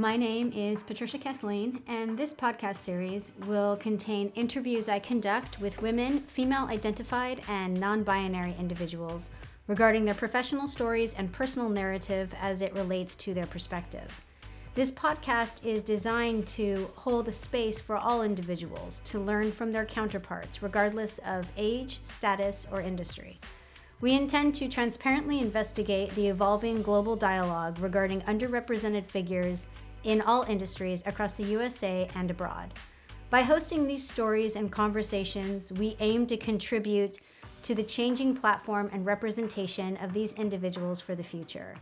My name is Patricia Kathleen, and this podcast series will contain interviews I conduct with women, female identified, and non binary individuals regarding their professional stories and personal narrative as it relates to their perspective. This podcast is designed to hold a space for all individuals to learn from their counterparts, regardless of age, status, or industry. We intend to transparently investigate the evolving global dialogue regarding underrepresented figures in all industries across the USA and abroad. By hosting these stories and conversations, we aim to contribute to the changing platform and representation of these individuals for the future.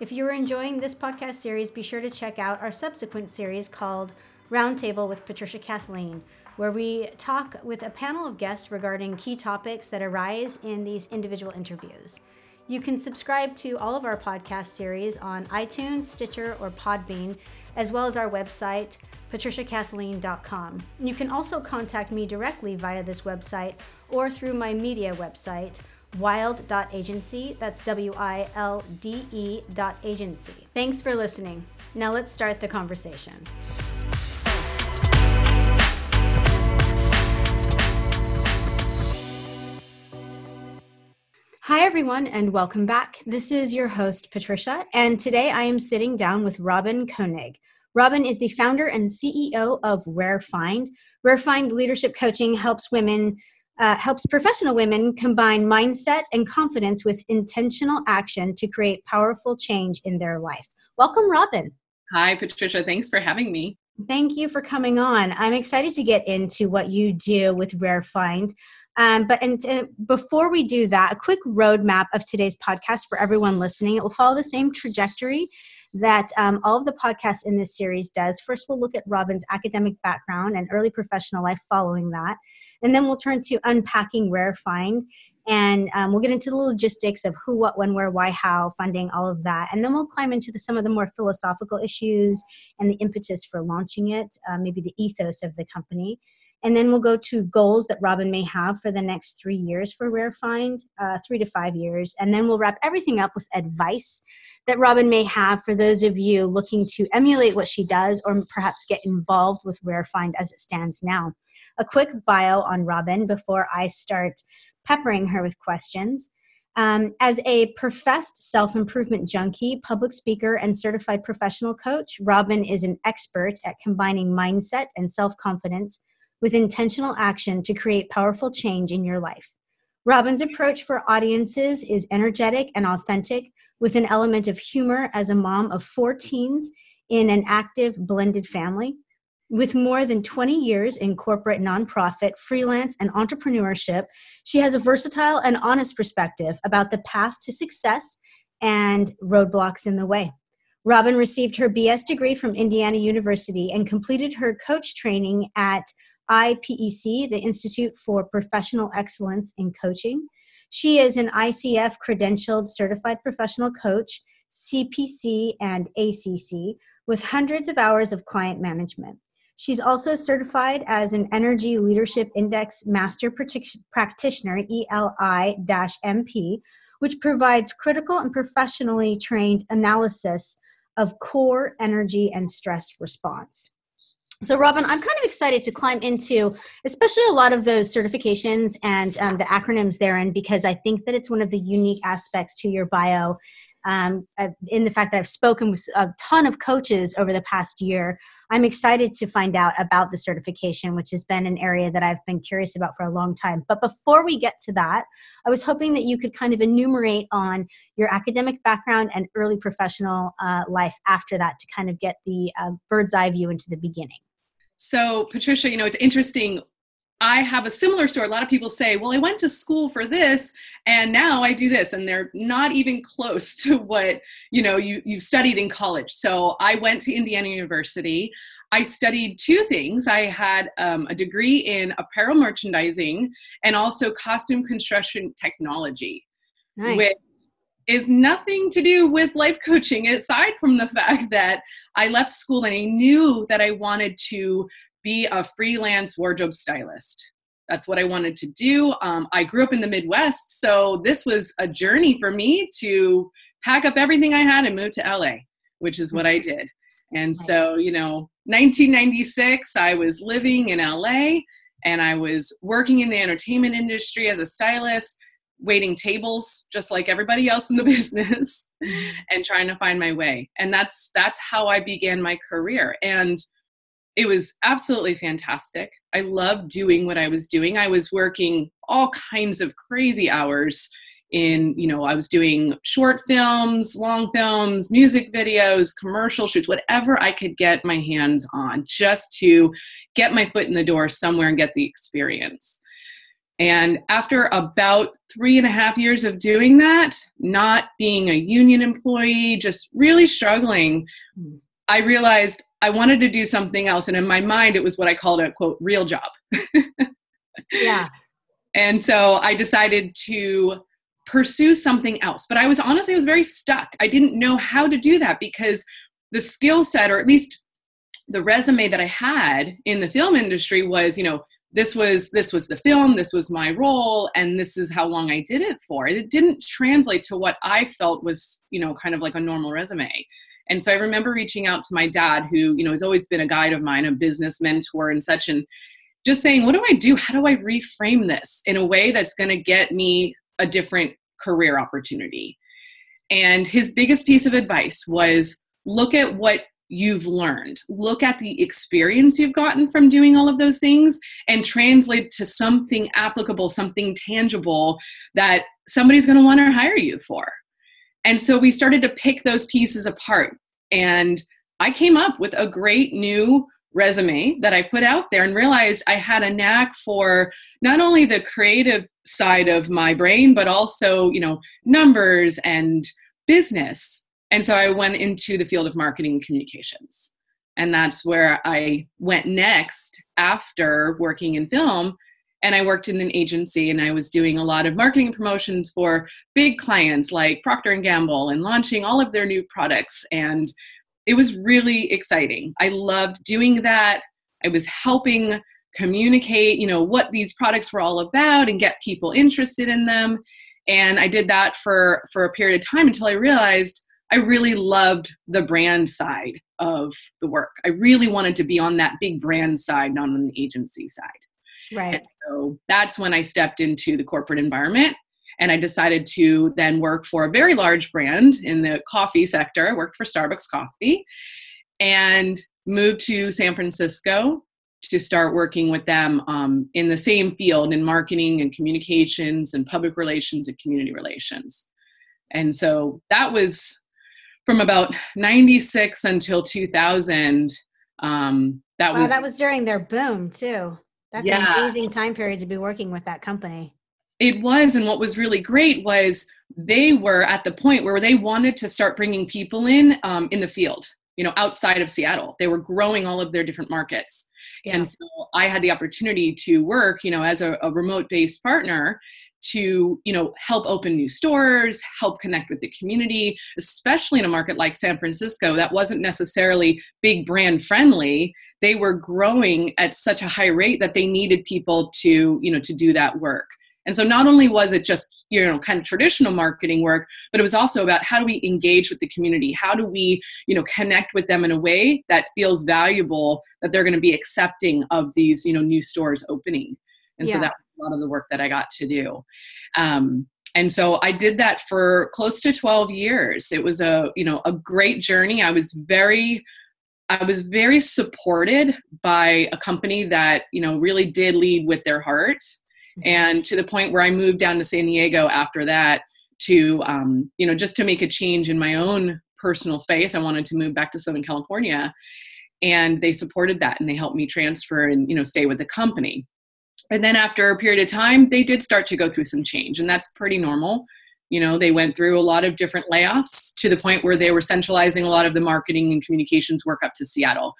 If you're enjoying this podcast series, be sure to check out our subsequent series called Roundtable with Patricia Kathleen, where we talk with a panel of guests regarding key topics that arise in these individual interviews. You can subscribe to all of our podcast series on iTunes, Stitcher, or Podbean, as well as our website, patriciakathleen.com. You can also contact me directly via this website or through my media website, wilde.agency. That's W I L D E agency. Thanks for listening. Now let's start the conversation. Hi, everyone, and welcome back. This is your host, Patricia, and today I am sitting down with Robin Koenig. Robin is the founder and CEO of Rare Find. Rare Find Leadership Coaching helps women, uh, helps professional women combine mindset and confidence with intentional action to create powerful change in their life. Welcome, Robin. Hi, Patricia. Thanks for having me. Thank you for coming on. I'm excited to get into what you do with Rare Find. Um, but and, and, before we do that, a quick roadmap of today's podcast for everyone listening. It will follow the same trajectory that um, all of the podcasts in this series does. First, we'll look at Robin's academic background and early professional life following that. And then we'll turn to unpacking Rare Find. And um, we'll get into the logistics of who, what, when, where, why, how, funding, all of that. And then we'll climb into the, some of the more philosophical issues and the impetus for launching it, uh, maybe the ethos of the company. And then we'll go to goals that Robin may have for the next three years for Rare Find, uh, three to five years. And then we'll wrap everything up with advice that Robin may have for those of you looking to emulate what she does or perhaps get involved with Rare Find as it stands now. A quick bio on Robin before I start peppering her with questions. Um, as a professed self improvement junkie, public speaker, and certified professional coach, Robin is an expert at combining mindset and self confidence with intentional action to create powerful change in your life. Robin's approach for audiences is energetic and authentic, with an element of humor as a mom of four teens in an active blended family. With more than 20 years in corporate nonprofit, freelance, and entrepreneurship, she has a versatile and honest perspective about the path to success and roadblocks in the way. Robin received her BS degree from Indiana University and completed her coach training at IPEC, the Institute for Professional Excellence in Coaching. She is an ICF credentialed certified professional coach, CPC, and ACC, with hundreds of hours of client management. She's also certified as an Energy Leadership Index Master Practitioner, ELI MP, which provides critical and professionally trained analysis of core energy and stress response. So, Robin, I'm kind of excited to climb into, especially a lot of those certifications and um, the acronyms therein, because I think that it's one of the unique aspects to your bio. Um, uh, in the fact that I've spoken with a ton of coaches over the past year, I'm excited to find out about the certification, which has been an area that I've been curious about for a long time. But before we get to that, I was hoping that you could kind of enumerate on your academic background and early professional uh, life after that to kind of get the uh, bird's eye view into the beginning. So, Patricia, you know, it's interesting. I have a similar story. A lot of people say, well, I went to school for this and now I do this. And they're not even close to what, you know, you, you studied in college. So I went to Indiana University. I studied two things. I had um, a degree in apparel merchandising and also costume construction technology, nice. which is nothing to do with life coaching aside from the fact that I left school and I knew that I wanted to be a freelance wardrobe stylist. That's what I wanted to do. Um, I grew up in the Midwest, so this was a journey for me to pack up everything I had and move to LA, which is what I did. And so, you know, 1996, I was living in LA and I was working in the entertainment industry as a stylist, waiting tables just like everybody else in the business and trying to find my way. And that's that's how I began my career. And it was absolutely fantastic. I loved doing what I was doing. I was working all kinds of crazy hours in you know i was doing short films long films music videos commercial shoots whatever i could get my hands on just to get my foot in the door somewhere and get the experience and after about three and a half years of doing that not being a union employee just really struggling hmm. i realized i wanted to do something else and in my mind it was what i called a quote real job yeah and so i decided to pursue something else. But I was honestly, I was very stuck. I didn't know how to do that because the skill set, or at least the resume that I had in the film industry was, you know, this was this was the film this was my role and this is how long i did it for. It didn't translate to what i felt was you know kind of like a normal resume. And so i remember reaching out to my dad who you know has always been a guide of mine a business mentor and such and just saying what do i do? How do i reframe this in a way that's going to get me a different career opportunity. And his biggest piece of advice was look at what you've learned, look at the experience you've gotten from doing all of those things, and translate to something applicable, something tangible that somebody's going to want to hire you for. And so we started to pick those pieces apart. And I came up with a great new resume that I put out there and realized I had a knack for not only the creative side of my brain, but also, you know, numbers and business. And so I went into the field of marketing and communications. And that's where I went next after working in film. And I worked in an agency and I was doing a lot of marketing promotions for big clients like Procter and Gamble and launching all of their new products and it was really exciting. I loved doing that. I was helping communicate, you know, what these products were all about and get people interested in them. And I did that for for a period of time until I realized I really loved the brand side of the work. I really wanted to be on that big brand side, not on the agency side. Right. And so that's when I stepped into the corporate environment and I decided to then work for a very large brand in the coffee sector. I worked for Starbucks Coffee and moved to San Francisco to start working with them um, in the same field in marketing and communications and public relations and community relations. And so that was from about 96 until 2000. Um, that wow, was that was during their boom too. That's yeah. an amazing time period to be working with that company. It was, and what was really great was they were at the point where they wanted to start bringing people in um, in the field you know outside of seattle they were growing all of their different markets yeah. and so i had the opportunity to work you know as a, a remote based partner to you know help open new stores help connect with the community especially in a market like san francisco that wasn't necessarily big brand friendly they were growing at such a high rate that they needed people to you know to do that work and so not only was it just you know kind of traditional marketing work, but it was also about how do we engage with the community? How do we you know connect with them in a way that feels valuable that they're going to be accepting of these you know new stores opening? And yeah. so that's a lot of the work that I got to do. Um, and so i did that for close to 12 years it was a you know a great journey i was very i was very supported by a company that you know really did lead with their heart and to the point where I moved down to San Diego after that to um, you know just to make a change in my own personal space. I wanted to move back to Southern California, and they supported that and they helped me transfer and you know stay with the company. And then after a period of time, they did start to go through some change, and that's pretty normal. You know, they went through a lot of different layoffs to the point where they were centralizing a lot of the marketing and communications work up to Seattle.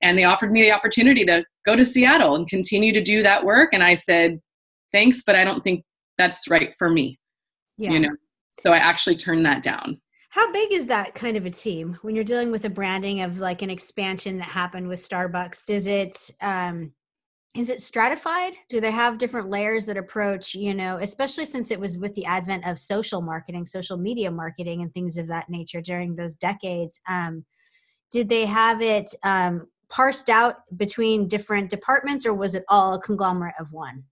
And they offered me the opportunity to go to Seattle and continue to do that work. And I said, thanks, but I don't think that's right for me. Yeah. You know, so I actually turned that down. How big is that kind of a team when you're dealing with a branding of like an expansion that happened with Starbucks? Does it, um, is it stratified? Do they have different layers that approach, you know, especially since it was with the advent of social marketing, social media marketing, and things of that nature during those decades? Um, did they have it um, parsed out between different departments or was it all a conglomerate of one?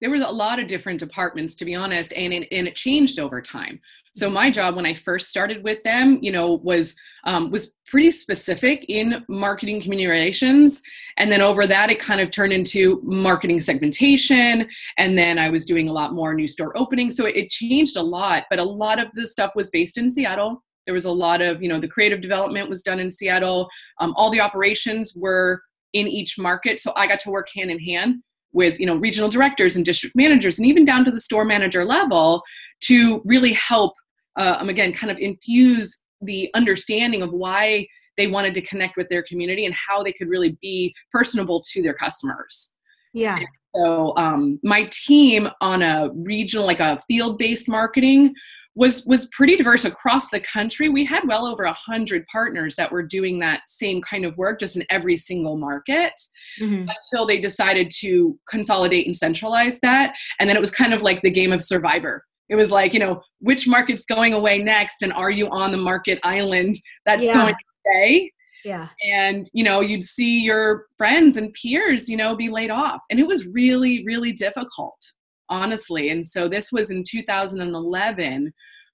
There was a lot of different departments, to be honest, and it, and it changed over time. So my job when I first started with them, you know, was um, was pretty specific in marketing community relations, and then over that it kind of turned into marketing segmentation, and then I was doing a lot more new store openings. So it, it changed a lot, but a lot of the stuff was based in Seattle. There was a lot of you know the creative development was done in seattle. Um, all the operations were in each market. So i got to work hand in hand with you know regional directors and district managers and even down to the store manager level to really help uh, um, again kind of infuse the understanding of why they wanted to connect with their community and how they could really be personable to their customers. Yeah. So um, my team on a regional like a field based marketing was was pretty diverse across the country. We had well over a hundred partners that were doing that same kind of work, just in every single market, mm-hmm. until they decided to consolidate and centralize that. And then it was kind of like the game of Survivor. It was like, you know, which market's going away next, and are you on the market island that's yeah. going to stay? Yeah. And, you know, you'd see your friends and peers, you know, be laid off. And it was really, really difficult honestly. And so this was in 2011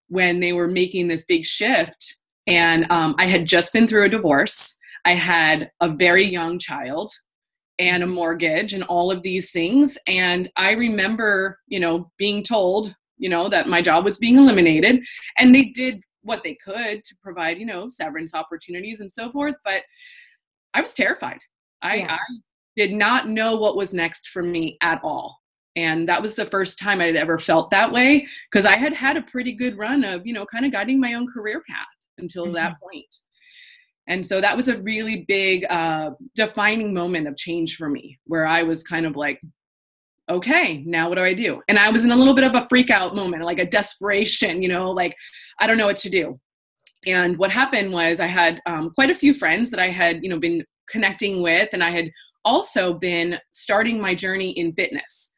when they were making this big shift. And um, I had just been through a divorce. I had a very young child and a mortgage and all of these things. And I remember, you know, being told, you know, that my job was being eliminated. And they did what they could to provide, you know, severance opportunities and so forth. But I was terrified. I, yeah. I did not know what was next for me at all and that was the first time i'd ever felt that way because i had had a pretty good run of you know kind of guiding my own career path until mm-hmm. that point. And so that was a really big uh, defining moment of change for me where i was kind of like okay now what do i do? And i was in a little bit of a freak out moment like a desperation you know like i don't know what to do. And what happened was i had um, quite a few friends that i had you know been connecting with and i had also been starting my journey in fitness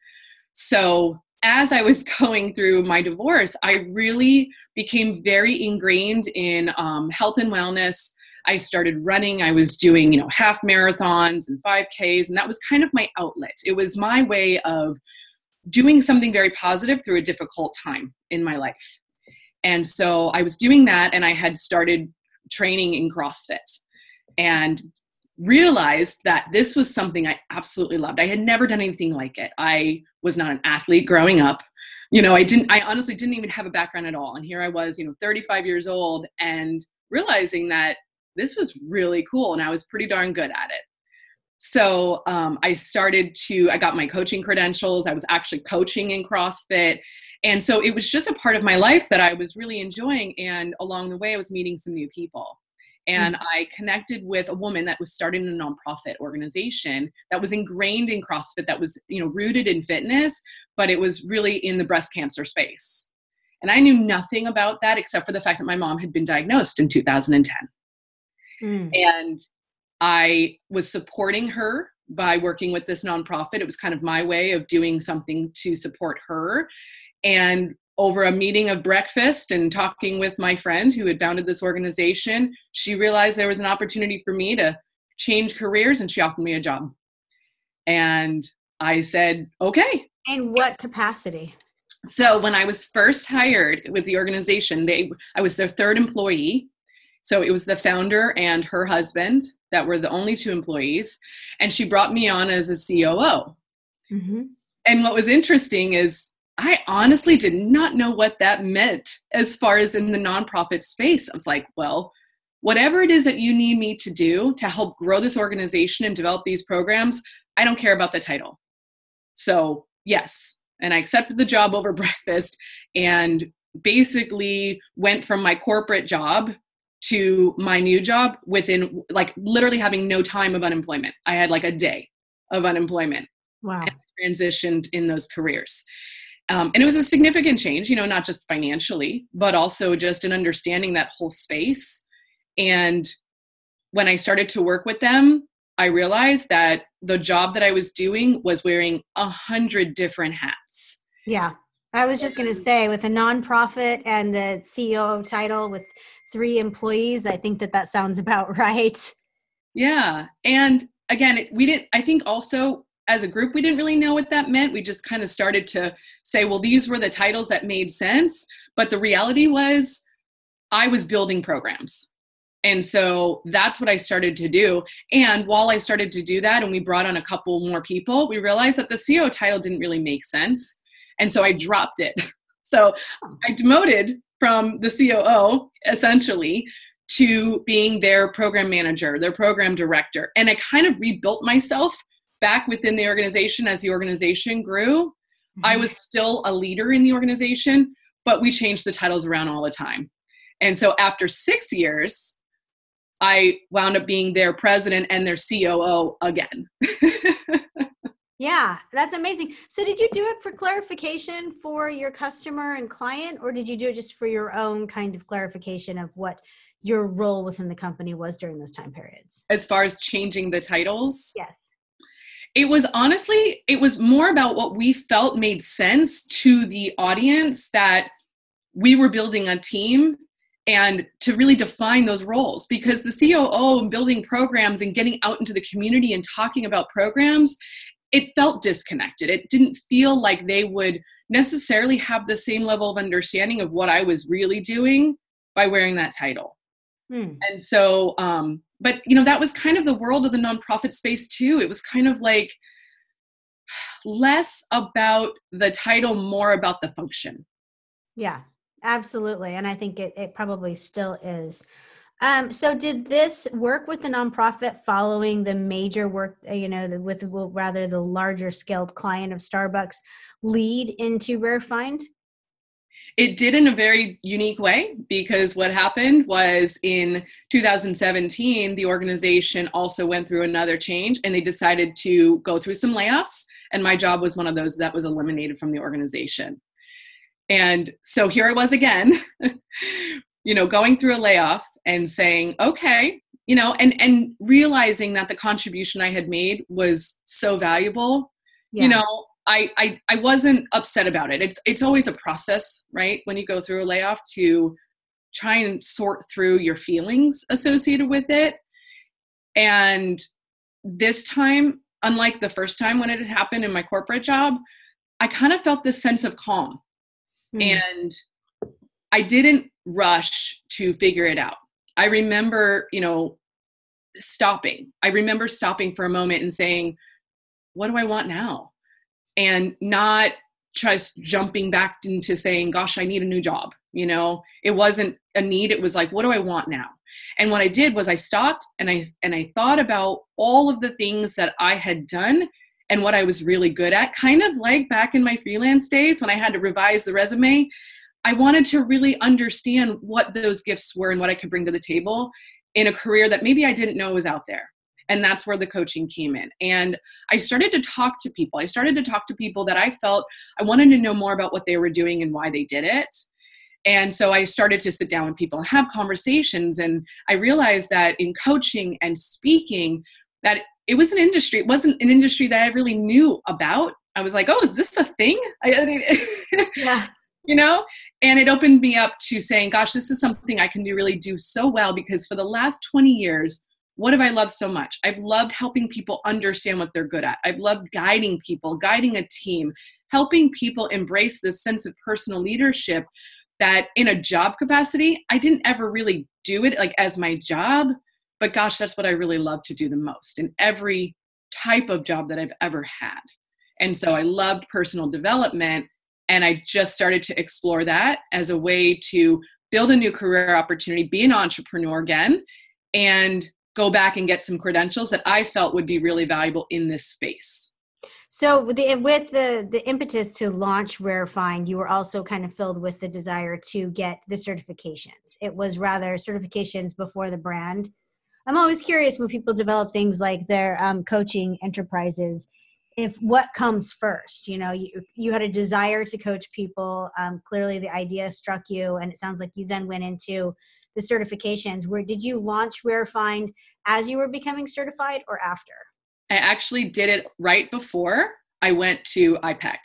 so as I was going through my divorce, I really became very ingrained in um, health and wellness. I started running. I was doing, you know, half marathons and 5Ks, and that was kind of my outlet. It was my way of doing something very positive through a difficult time in my life. And so I was doing that, and I had started training in CrossFit. And realized that this was something I absolutely loved. I had never done anything like it. I was not an athlete growing up. You know, I didn't I honestly didn't even have a background at all. And here I was, you know, 35 years old and realizing that this was really cool and I was pretty darn good at it. So um, I started to, I got my coaching credentials. I was actually coaching in CrossFit. And so it was just a part of my life that I was really enjoying. And along the way, I was meeting some new people and mm-hmm. I connected with a woman that was starting a nonprofit organization that was ingrained in CrossFit, that was you know rooted in fitness, but it was really in the breast cancer space. And I knew nothing about that except for the fact that my mom had been diagnosed in 2010. Mm. And I was supporting her by working with this nonprofit. It was kind of my way of doing something to support her. And over a meeting of breakfast and talking with my friend who had founded this organization, she realized there was an opportunity for me to change careers and she offered me a job. And I said, okay. In what capacity? So when I was first hired with the organization, they I was their third employee. So it was the founder and her husband that were the only two employees. And she brought me on as a COO. Mm-hmm. And what was interesting is I honestly did not know what that meant as far as in the nonprofit space. I was like, well, whatever it is that you need me to do to help grow this organization and develop these programs, I don't care about the title. So, yes. And I accepted the job over breakfast and basically went from my corporate job to my new job within like literally having no time of unemployment. I had like a day of unemployment. Wow. transitioned in those careers. Um, and it was a significant change, you know, not just financially, but also just in understanding that whole space. And when I started to work with them, I realized that the job that I was doing was wearing a hundred different hats. Yeah. I was just going to say, with a nonprofit and the CEO title with three employees, I think that that sounds about right. Yeah. And again, we didn't, I think also as a group, we didn't really know what that meant. We just kind of started to say, well, these were the titles that made sense. But the reality was, I was building programs. And so that's what I started to do. And while I started to do that, and we brought on a couple more people, we realized that the CEO title didn't really make sense. And so I dropped it. So I demoted from the COO essentially to being their program manager, their program director. And I kind of rebuilt myself back within the organization as the organization grew. Mm-hmm. I was still a leader in the organization, but we changed the titles around all the time. And so after six years, I wound up being their president and their COO again. Yeah, that's amazing. So, did you do it for clarification for your customer and client, or did you do it just for your own kind of clarification of what your role within the company was during those time periods? As far as changing the titles? Yes. It was honestly, it was more about what we felt made sense to the audience that we were building a team and to really define those roles because the COO and building programs and getting out into the community and talking about programs it felt disconnected. It didn't feel like they would necessarily have the same level of understanding of what I was really doing by wearing that title. Hmm. And so, um, but you know, that was kind of the world of the nonprofit space too. It was kind of like less about the title, more about the function. Yeah, absolutely. And I think it, it probably still is. Um, so did this work with the nonprofit following the major work, uh, you know, with well, rather the larger scaled client of Starbucks lead into RareFind? It did in a very unique way because what happened was in 2017, the organization also went through another change and they decided to go through some layoffs. And my job was one of those that was eliminated from the organization. And so here I was again you know going through a layoff and saying okay you know and and realizing that the contribution i had made was so valuable yeah. you know I, I i wasn't upset about it it's it's always a process right when you go through a layoff to try and sort through your feelings associated with it and this time unlike the first time when it had happened in my corporate job i kind of felt this sense of calm mm. and i didn't rush to figure it out. I remember, you know, stopping. I remember stopping for a moment and saying, what do I want now? And not just jumping back into saying, gosh, I need a new job. You know, it wasn't a need. It was like, what do I want now? And what I did was I stopped and I and I thought about all of the things that I had done and what I was really good at, kind of like back in my freelance days when I had to revise the resume. I wanted to really understand what those gifts were and what I could bring to the table in a career that maybe I didn't know was out there. And that's where the coaching came in. And I started to talk to people. I started to talk to people that I felt I wanted to know more about what they were doing and why they did it. And so I started to sit down with people and have conversations. And I realized that in coaching and speaking, that it was an industry. It wasn't an industry that I really knew about. I was like, oh, is this a thing? yeah you know and it opened me up to saying gosh this is something i can do really do so well because for the last 20 years what have i loved so much? I've loved helping people understand what they're good at. I've loved guiding people guiding a team helping people embrace this sense of personal leadership that in a job capacity i didn't ever really do it like as my job but gosh that's what i really love to do the most in every type of job that i've ever had. And so i loved personal development and I just started to explore that as a way to build a new career opportunity, be an entrepreneur again, and go back and get some credentials that I felt would be really valuable in this space. So with the, with the the impetus to launch RareFind, you were also kind of filled with the desire to get the certifications. It was rather certifications before the brand. I'm always curious when people develop things like their um, coaching enterprises if what comes first you know you, you had a desire to coach people um, clearly the idea struck you and it sounds like you then went into the certifications where did you launch rarefind as you were becoming certified or after i actually did it right before i went to ipec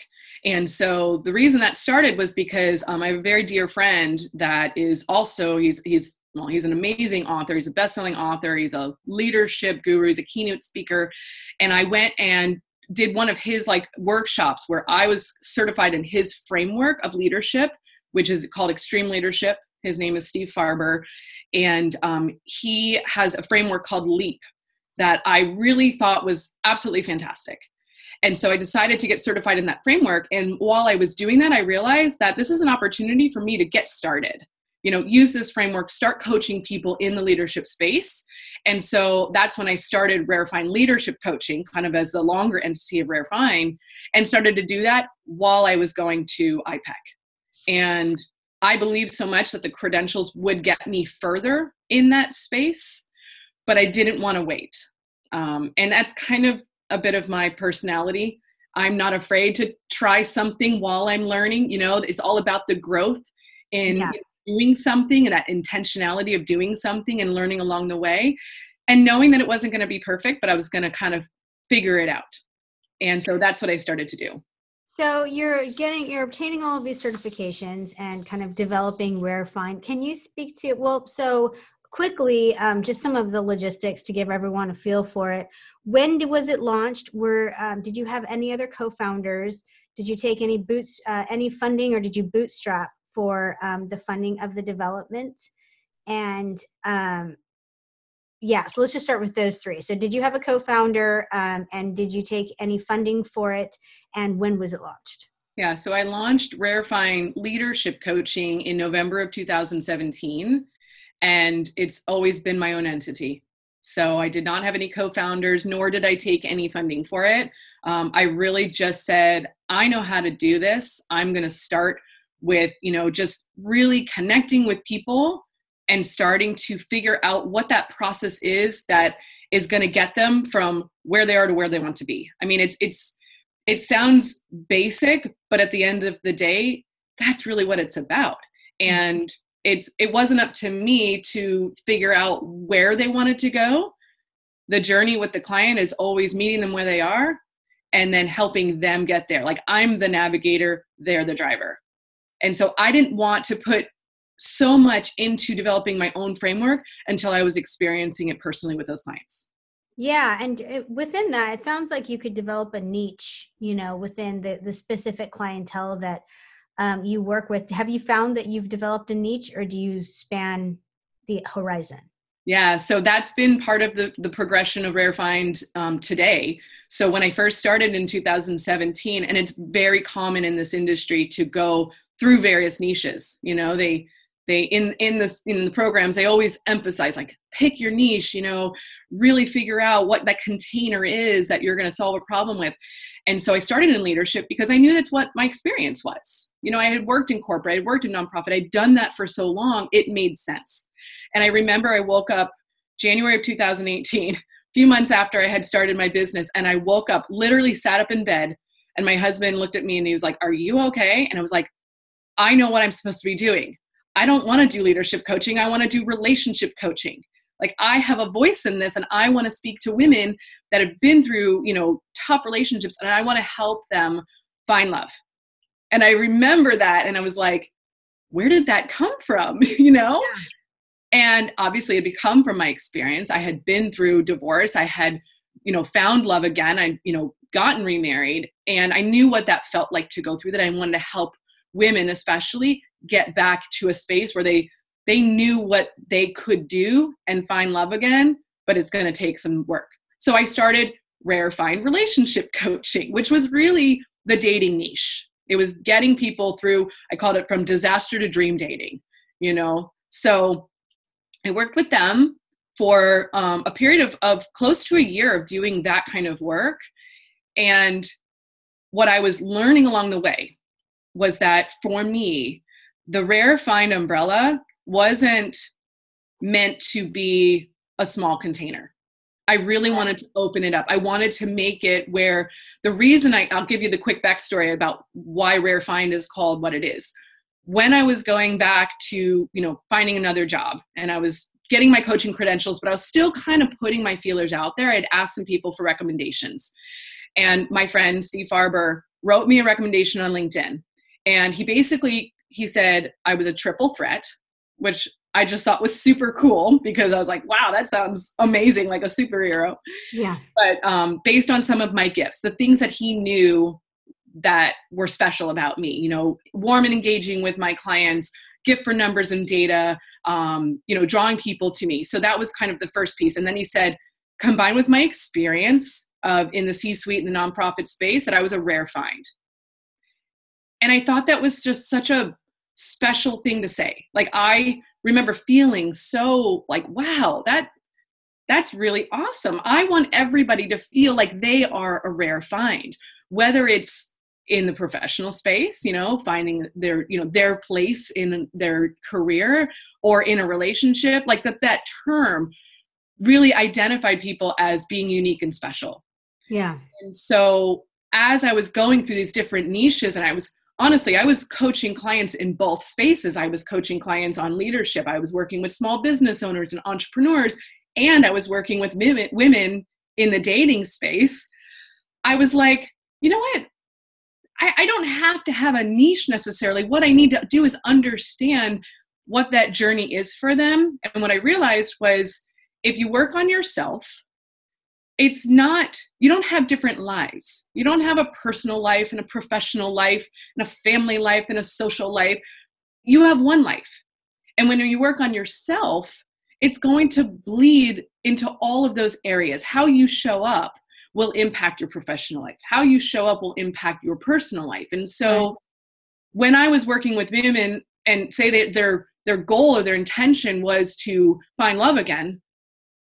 And so the reason that started was because um, I have a very dear friend that is also he's he's well he's an amazing author. He's a best-selling author. He's a leadership guru. He's a keynote speaker. And I went and did one of his like workshops where I was certified in his framework of leadership, which is called Extreme Leadership. His name is Steve Farber, and um, he has a framework called LEAP that I really thought was absolutely fantastic. And so I decided to get certified in that framework. And while I was doing that, I realized that this is an opportunity for me to get started. You know, use this framework, start coaching people in the leadership space. And so that's when I started RareFind Leadership Coaching, kind of as the longer entity of RareFind, and started to do that while I was going to IPEC. And I believed so much that the credentials would get me further in that space, but I didn't want to wait. Um, and that's kind of a bit of my personality. I'm not afraid to try something while I'm learning. You know, it's all about the growth in yeah. doing something and that intentionality of doing something and learning along the way and knowing that it wasn't going to be perfect, but I was going to kind of figure it out. And so that's what I started to do. So you're getting, you're obtaining all of these certifications and kind of developing RareFind. Can you speak to, well, so quickly, um, just some of the logistics to give everyone a feel for it. When was it launched? Were um, did you have any other co-founders? Did you take any boots, uh, any funding, or did you bootstrap for um, the funding of the development? And um, yeah, so let's just start with those three. So, did you have a co-founder, um, and did you take any funding for it? And when was it launched? Yeah, so I launched RareFind Leadership Coaching in November of 2017 and it's always been my own entity. So I did not have any co founders, nor did I take any funding for it. Um, I really just said, I know how to do this. I'm going to start with, you know, just really connecting with people and starting to figure out what that process is that is going to get them from where they are to where they want to be. I mean, it's, it's, it sounds basic, but at the end of the day, that's really what it's about. Mm-hmm. And it's it wasn't up to me to figure out where they wanted to go the journey with the client is always meeting them where they are and then helping them get there like i'm the navigator they're the driver and so i didn't want to put so much into developing my own framework until i was experiencing it personally with those clients. Yeah and within that it sounds like you could develop a niche you know within the the specific clientele that um, you work with. Have you found that you've developed a niche or do you span the horizon? Yeah so that's been part of the, the progression of RareFind um, today. So when i first started in 2017 and it's very common in this industry to go through various niches you know they they in in this in the programs they always emphasize like pick your niche you know really figure out what that container is that you're going to solve a problem with. And so i started in leadership because i knew that's what my experience was. You know i had worked in corporate i had worked in nonprofit i'd done that for so long it made sense. And i remember i woke up january of 2018 a few months after i had started my business and i woke up literally sat up in bed and my husband looked at me and he was like are you okay? And i was like i know what i'm supposed to be doing I don't want to do leadership coaching. I want to do relationship coaching. Like I have a voice in this and I want to speak to women that have been through, you know, tough relationships and I want to help them find love. And I remember that and I was like, where did that come from? you know? Yeah. And obviously it had come from my experience. I had been through divorce. I had, you know, found love again. I, you know, gotten remarried and I knew what that felt like to go through that. I wanted to help women especially get back to a space where they they knew what they could do and find love again but it's going to take some work. So i started RareFind relationship coaching which was really the dating niche. It was getting people through i called it from disaster to dream dating you know? So i worked with them for um, a period of, of close to a year of doing that kind of work and what i was learning along the way was that for me the RareFind umbrella wasn't meant to be a small container. I really wanted to open it up. I wanted to make it where the reason I, will give you the quick backstory about why Rare Find is called what it is. When I was going back to, you know, finding another job and I was getting my coaching credentials, but I was still kind of putting my feelers out there. I'd asked some people for recommendations. And my friend Steve Farber wrote me a recommendation on linkedin and he basically he said i was a triple threat which i just thought was super cool because i was like wow that sounds amazing like a superhero. Yeah. But um, based on some of my gifts the things that he knew that were special about me you know warm and engaging with my clients gift for numbers and data um, you know drawing people to me. So that was kind of the first piece. And then he said combined with my experience of in the c suite in the nonprofit space that i was a rare find and i thought that was just such a special thing to say. Like i remember feeling so like wow that that's really awesome. I want everybody to feel like they are a rare find whether it's in the professional space you know finding their you know their place in their career or in a relationship like that that term really identified people as being unique and special. Yeah. And so as i was going through these different niches and i was honestly i was coaching clients in both spaces i was coaching clients on leadership i was working with small business owners and entrepreneurs and i was working with women in the dating space i was like you know what I, I don't have to have a niche necessarily. What I need to do is understand what that journey is for them. And what I realized was if you work on yourself, it's not, you don't have different lives. You don't have a personal life and a professional life and a family life and a social life. You have one life. And when you work on yourself, it's going to bleed into all of those areas. How you show up, will impact your professional life. How you show up will impact your personal life. And so when I was working with women and say that their their goal or their intention was to find love again,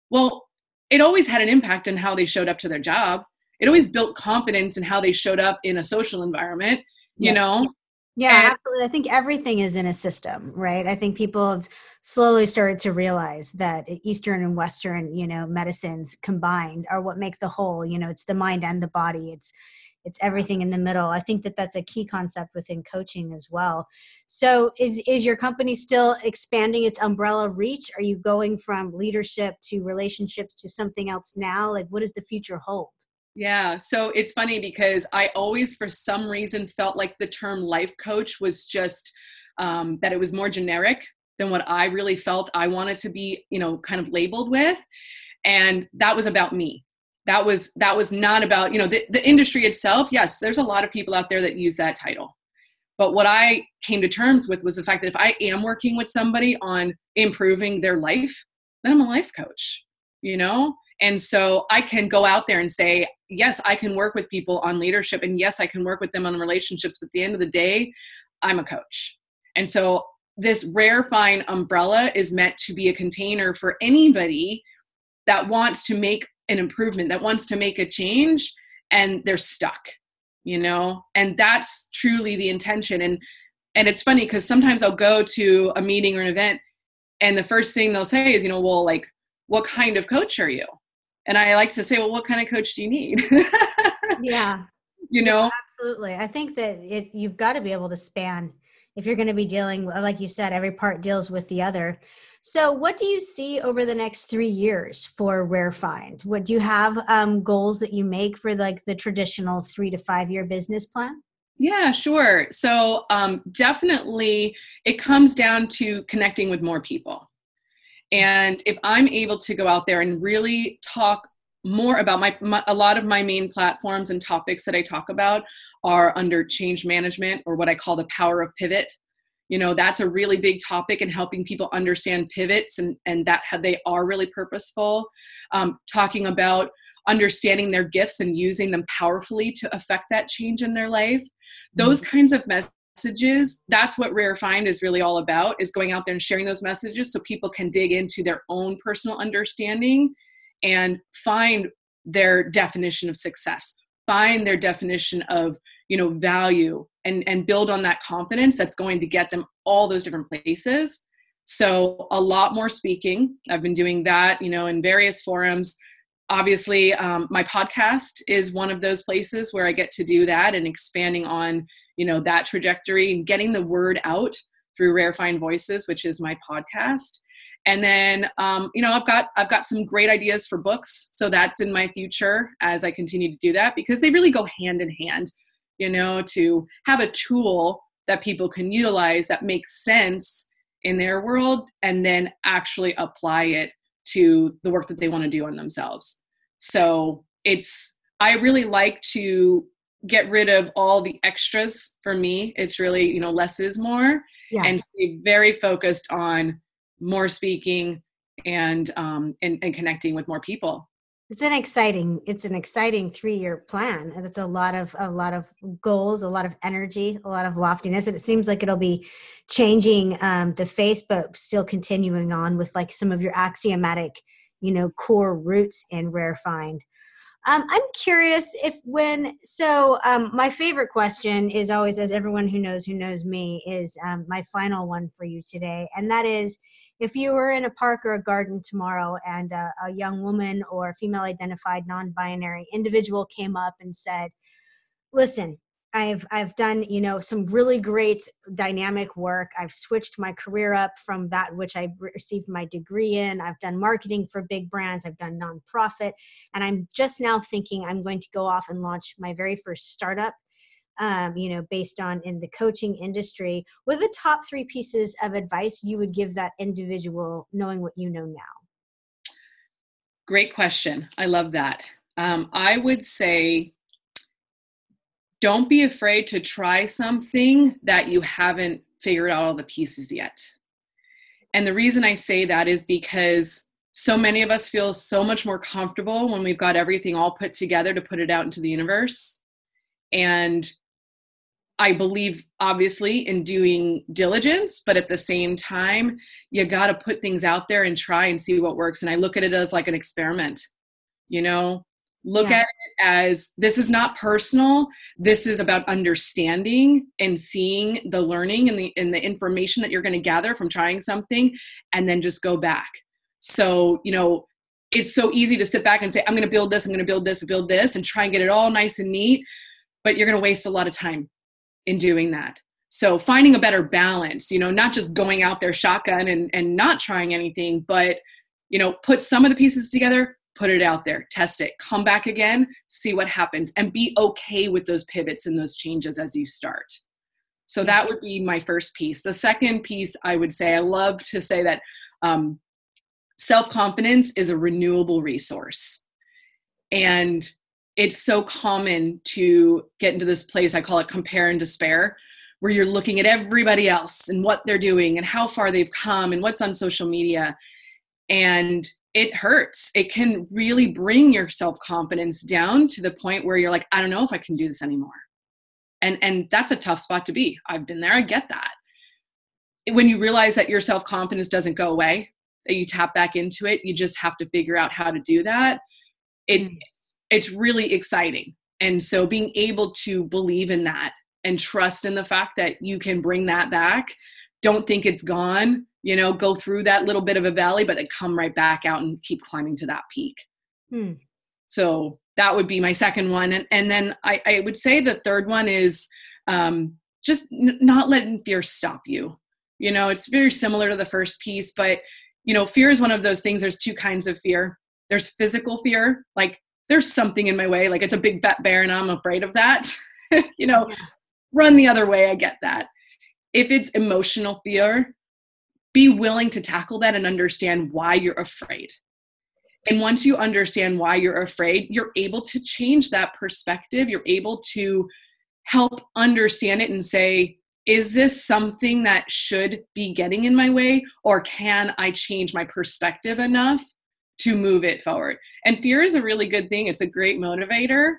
well, it always had an impact on how they showed up to their job. It always built confidence in how they showed up in a social environment, you yeah. know. Yeah, and, absolutely. I think everything is in a system, right? I think people have slowly started to realize that Eastern and Western, you know, medicines combined are what make the whole. You know, it's the mind and the body. It's it's everything in the middle. I think that that's a key concept within coaching as well. So, is is your company still expanding its umbrella reach? Are you going from leadership to relationships to something else now? Like, what does the future hold? Yeah, so it's funny because I always, for some reason, felt like the term life coach was just um, that it was more generic than what I really felt I wanted to be, you know, kind of labeled with, and that was about me. That was that was not about you know the, the industry itself. Yes, there's a lot of people out there that use that title, but what I came to terms with was the fact that if I am working with somebody on improving their life, then I'm a life coach. You know, and so I can go out there and say, yes, I can work with people on leadership, and yes, I can work with them on relationships. But at the end of the day, I'm a coach. And so this rare find umbrella is meant to be a container for anybody that wants to make an improvement, that wants to make a change, and they're stuck, you know? And that's truly the intention. And and it's funny because sometimes I'll go to a meeting or an event, and the first thing they'll say is, you know, well, like, what kind of coach are you? and i like to say well what kind of coach do you need yeah you know yeah, absolutely i think that it you've got to be able to span if you're going to be dealing like you said every part deals with the other so what do you see over the next three years for rare find what do you have um, goals that you make for like the traditional three to five year business plan yeah, sure. So um, definitely it comes down to connecting with more people. And if I'm able to go out there and really talk more about my, my, a lot of my main platforms and topics that I talk about are under change management or what I call the power of pivot. You know, that's a really big topic in helping people understand pivots and, and that how they are really purposeful. Um, talking about understanding their gifts and using them powerfully to affect that change in their life. Those mm-hmm. kinds of messages messages that's what rare find is really all about is going out there and sharing those messages so people can dig into their own personal understanding and find their definition of success find their definition of you know value and and build on that confidence that's going to get them all those different places. So a lot more speaking. I've been doing that you know in various forums. Obviously um, my podcast is one of those places where i get to do that and expanding on you know that trajectory and getting the word out through rare find voices which is my podcast. And then um, you know i've got i've got some great ideas for books so that's in my future as i continue to do that because they really go hand in hand you know, to have a tool that people can utilize that makes sense in their world and then actually apply it to the work that they want to do on themselves. So it's, I really like to get rid of all the extras for me. It's really, you know, less is more yeah. and stay very focused on more speaking and, um, and, and connecting with more people. It's an exciting, it's an exciting three-year plan. And it's a lot of a lot of goals, a lot of energy, a lot of loftiness. And it seems like it'll be changing um, the face, but still continuing on with like some of your axiomatic, you know, core roots in rare find. Um, I'm curious if when so um, my favorite question is always, as everyone who knows who knows me, is um, my final one for you today, and that is if you were in a park or a garden tomorrow and a, a young woman or a female identified non-binary individual came up and said listen I've I've done you know some really great dynamic work. I've switched my career up from that which I received my degree in. I've done marketing for big brands. I've done nonprofit, and I'm just now thinking I'm going to go off and launch my very first startup um, you know, based on in the coaching industry, what are the top three pieces of advice you would give that individual knowing what you know now? Great question. I love that. Um, I would say don't be afraid to try something that you haven't figured out all the pieces yet. And the reason I say that is because so many of us feel so much more comfortable when we've got everything all put together to put it out into the universe. And I believe obviously in doing diligence, but at the same time, you got to put things out there and try and see what works. And I look at it as like an experiment, you know, look yeah. at it as this is not personal. This is about understanding and seeing the learning and the, and the information that you're going to gather from trying something and then just go back. So, you know, it's so easy to sit back and say, I'm going to build this, I'm going to build this, build this, and try and get it all nice and neat. But you're going to waste a lot of time in doing that. So finding a better balance you know not just going out there shotgun and, and not trying anything but you know put some of the pieces together put it out there test it come back again see what happens and be okay with those pivots and those changes as you start. So that would be my first piece. The second piece i would say i love to say that um, self-confidence is a renewable resource. And it's so common to get into this place i call it compare and despair where you're looking at everybody else and what they're doing and how far they've come and what's on social media. And it hurts. It can really bring your self-confidence down to the point where you're like i don't know if i can do this anymore. And and that's a tough spot to be. I've been there. I get that. When you realize that your self-confidence doesn't go away that you tap back into it you just have to figure out how to do that it, mm it's really exciting. And so being able to believe in that and trust in the fact that you can bring that back, don't think it's gone, you know, go through that little bit of a valley, but then come right back out and keep climbing to that peak. Hmm. So that would be my second one. And, and then I, I would say the third one is um, just n- not letting fear stop you. You know, it's very similar to the first piece, but, you know, fear is one of those things. There's two kinds of fear there's physical fear, like there's something in my way like it's a big fat bear and i'm afraid of that. You know yeah. run the other way i get that. If it's emotional fear be willing to tackle that and understand why you're afraid. And once you understand why you're afraid you're able to change that perspective. You're able to help understand it and say is this something that should be getting in my way or can i change my perspective enough to move it forward. And fear is a really good thing. It's a great motivator.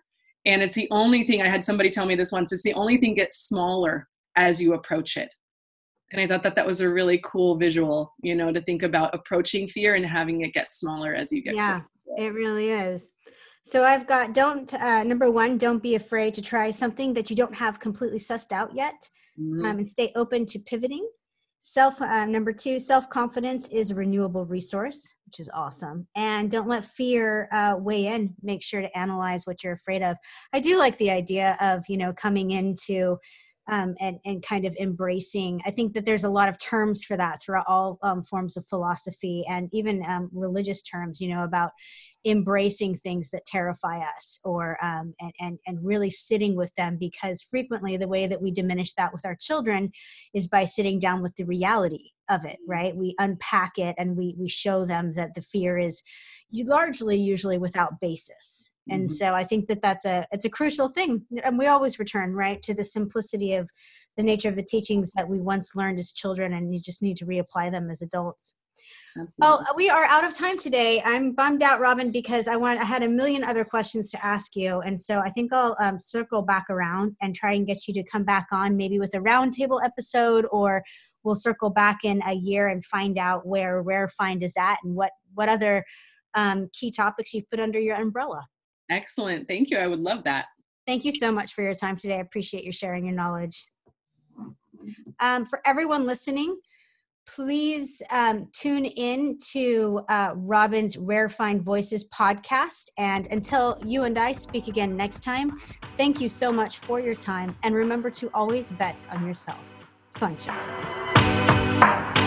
And it's the only thing I had somebody tell me this once it's the only thing gets smaller as you approach it. And I thought that that was a really cool visual, you know, to think about approaching fear and having it get smaller as you get. Yeah, it really is. So I've got don't uh, number one, don't be afraid to try something that you don't have completely sussed out yet, mm-hmm. um, and stay open to pivoting. Self uh, number two, self confidence is a renewable resource, which is awesome. And don't let fear uh, weigh in. Make sure to analyze what you're afraid of. I do like the idea of you know coming into um, and and kind of embracing. I think that there's a lot of terms for that throughout all um, forms of philosophy and even um, religious terms. You know about embracing things that terrify us, or um, and and and really sitting with them because frequently the way that we diminish that with our children is by sitting down with the reality of it. Right? We unpack it and we we show them that the fear is largely usually without basis and mm-hmm. so i think that that's a it's a crucial thing and we always return right to the simplicity of the nature of the teachings that we once learned as children and you just need to reapply them as adults Absolutely. Well, we are out of time today. I'm bummed out, Robin, because I want I had a million other questions to ask you, and so I think I'll um, circle back around and try and get you to come back on, maybe with a roundtable episode, or we'll circle back in a year and find out where Rare Find is at and what what other um, key topics you've put under your umbrella. Excellent. Thank you. I would love that. Thank you so much for your time today. I appreciate you sharing your knowledge. Um, for everyone listening, please um, tune in to uh, Robin's Rare Find Voices podcast. And until you and I speak again next time, thank you so much for your time. And remember to always bet on yourself. 算ン。